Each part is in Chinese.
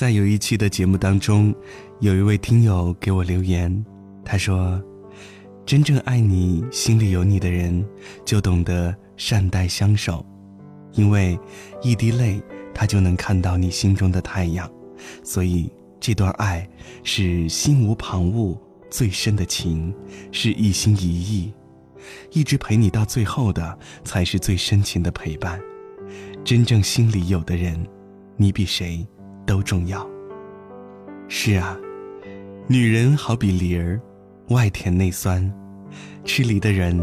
在有一期的节目当中，有一位听友给我留言，他说：“真正爱你、心里有你的人，就懂得善待相守，因为一滴泪，他就能看到你心中的太阳。所以这段爱是心无旁骛、最深的情，是一心一意，一直陪你到最后的，才是最深情的陪伴。真正心里有的人，你比谁？”都重要。是啊，女人好比梨儿，外甜内酸。吃梨的人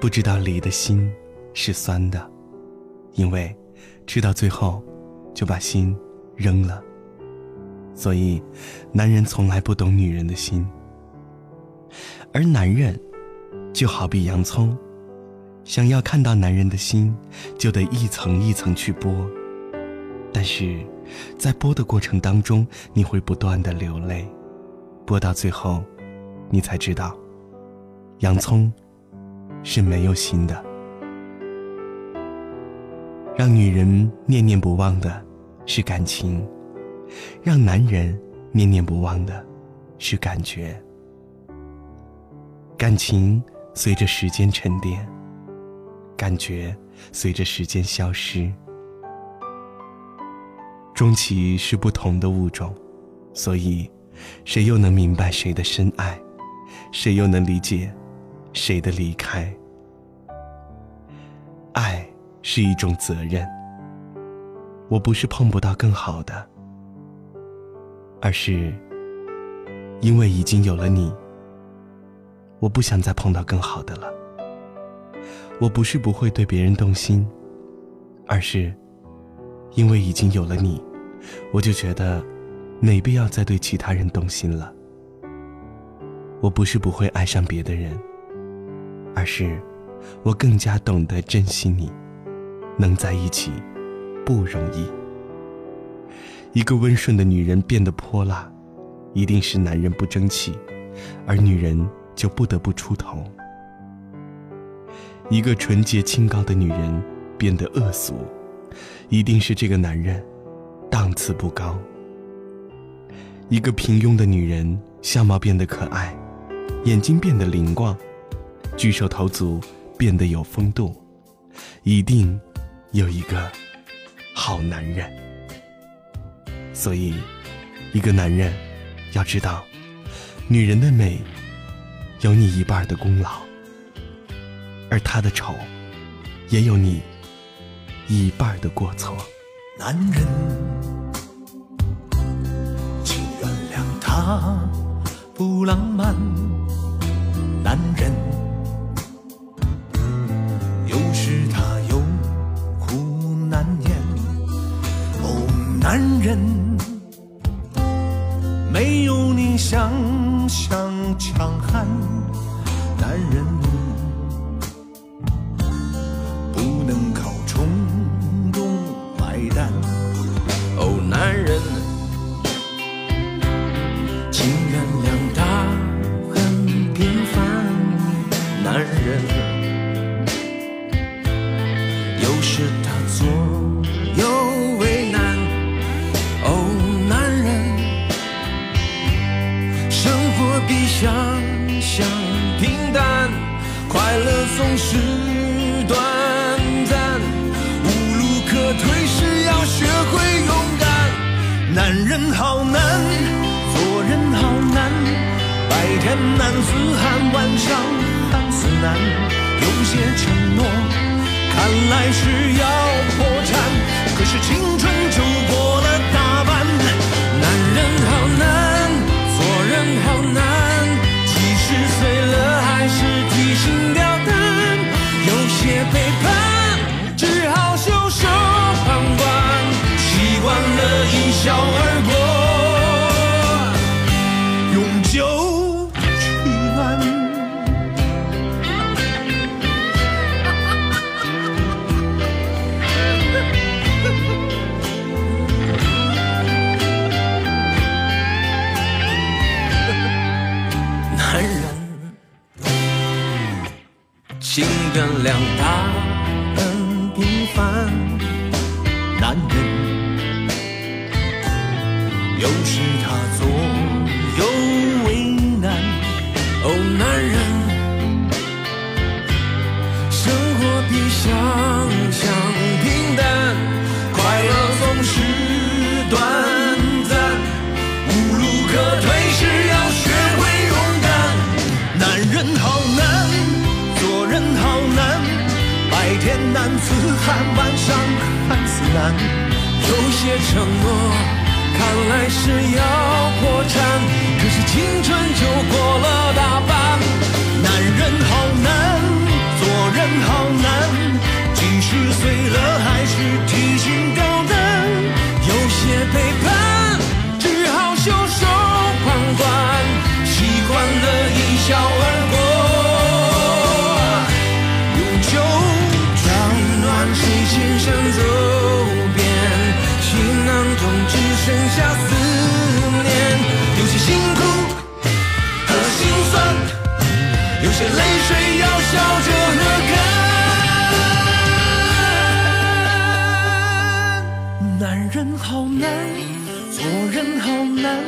不知道梨的心是酸的，因为吃到最后就把心扔了。所以，男人从来不懂女人的心。而男人就好比洋葱，想要看到男人的心，就得一层一层去剥。但是。在剥的过程当中，你会不断的流泪，剥到最后，你才知道，洋葱是没有心的。让女人念念不忘的是感情，让男人念念不忘的是感觉。感情随着时间沉淀，感觉随着时间消失。终其是不同的物种，所以，谁又能明白谁的深爱？谁又能理解谁的离开？爱是一种责任。我不是碰不到更好的，而是因为已经有了你，我不想再碰到更好的了。我不是不会对别人动心，而是因为已经有了你。我就觉得，没必要再对其他人动心了。我不是不会爱上别的人，而是我更加懂得珍惜你。能在一起，不容易。一个温顺的女人变得泼辣，一定是男人不争气，而女人就不得不出头。一个纯洁清高的女人变得恶俗，一定是这个男人。档次不高。一个平庸的女人，相貌变得可爱，眼睛变得灵光，举手投足变得有风度，一定有一个好男人。所以，一个男人要知道，女人的美有你一半的功劳，而她的丑也有你一半的过错。男人，他不浪漫。男人，有时他有苦难言。哦，男人，没有你想象强悍。男人。些承诺看来是要破产，可是青春就过了大半。男人好难，做人好难，即使碎了还是提心吊胆。有些背叛心原谅他很平凡男人有时他左右为难哦男人生活比想象平淡快乐总是短暂无路可退时要学会勇敢男人好难白天男子汉，晚上汉子难。有些承诺看来是要破产，可是青春就过了大半。男人好难，做人好难，即使碎了还是提心吊胆。有些背叛，只好袖手旁观，习惯了一笑难，做人好难，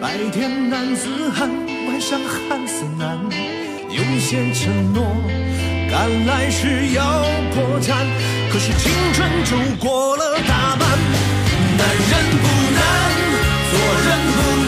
白天男子汉，晚上汉子难。有些承诺，赶来是要破产，可是青春就过了大半。男人不难，做人不难，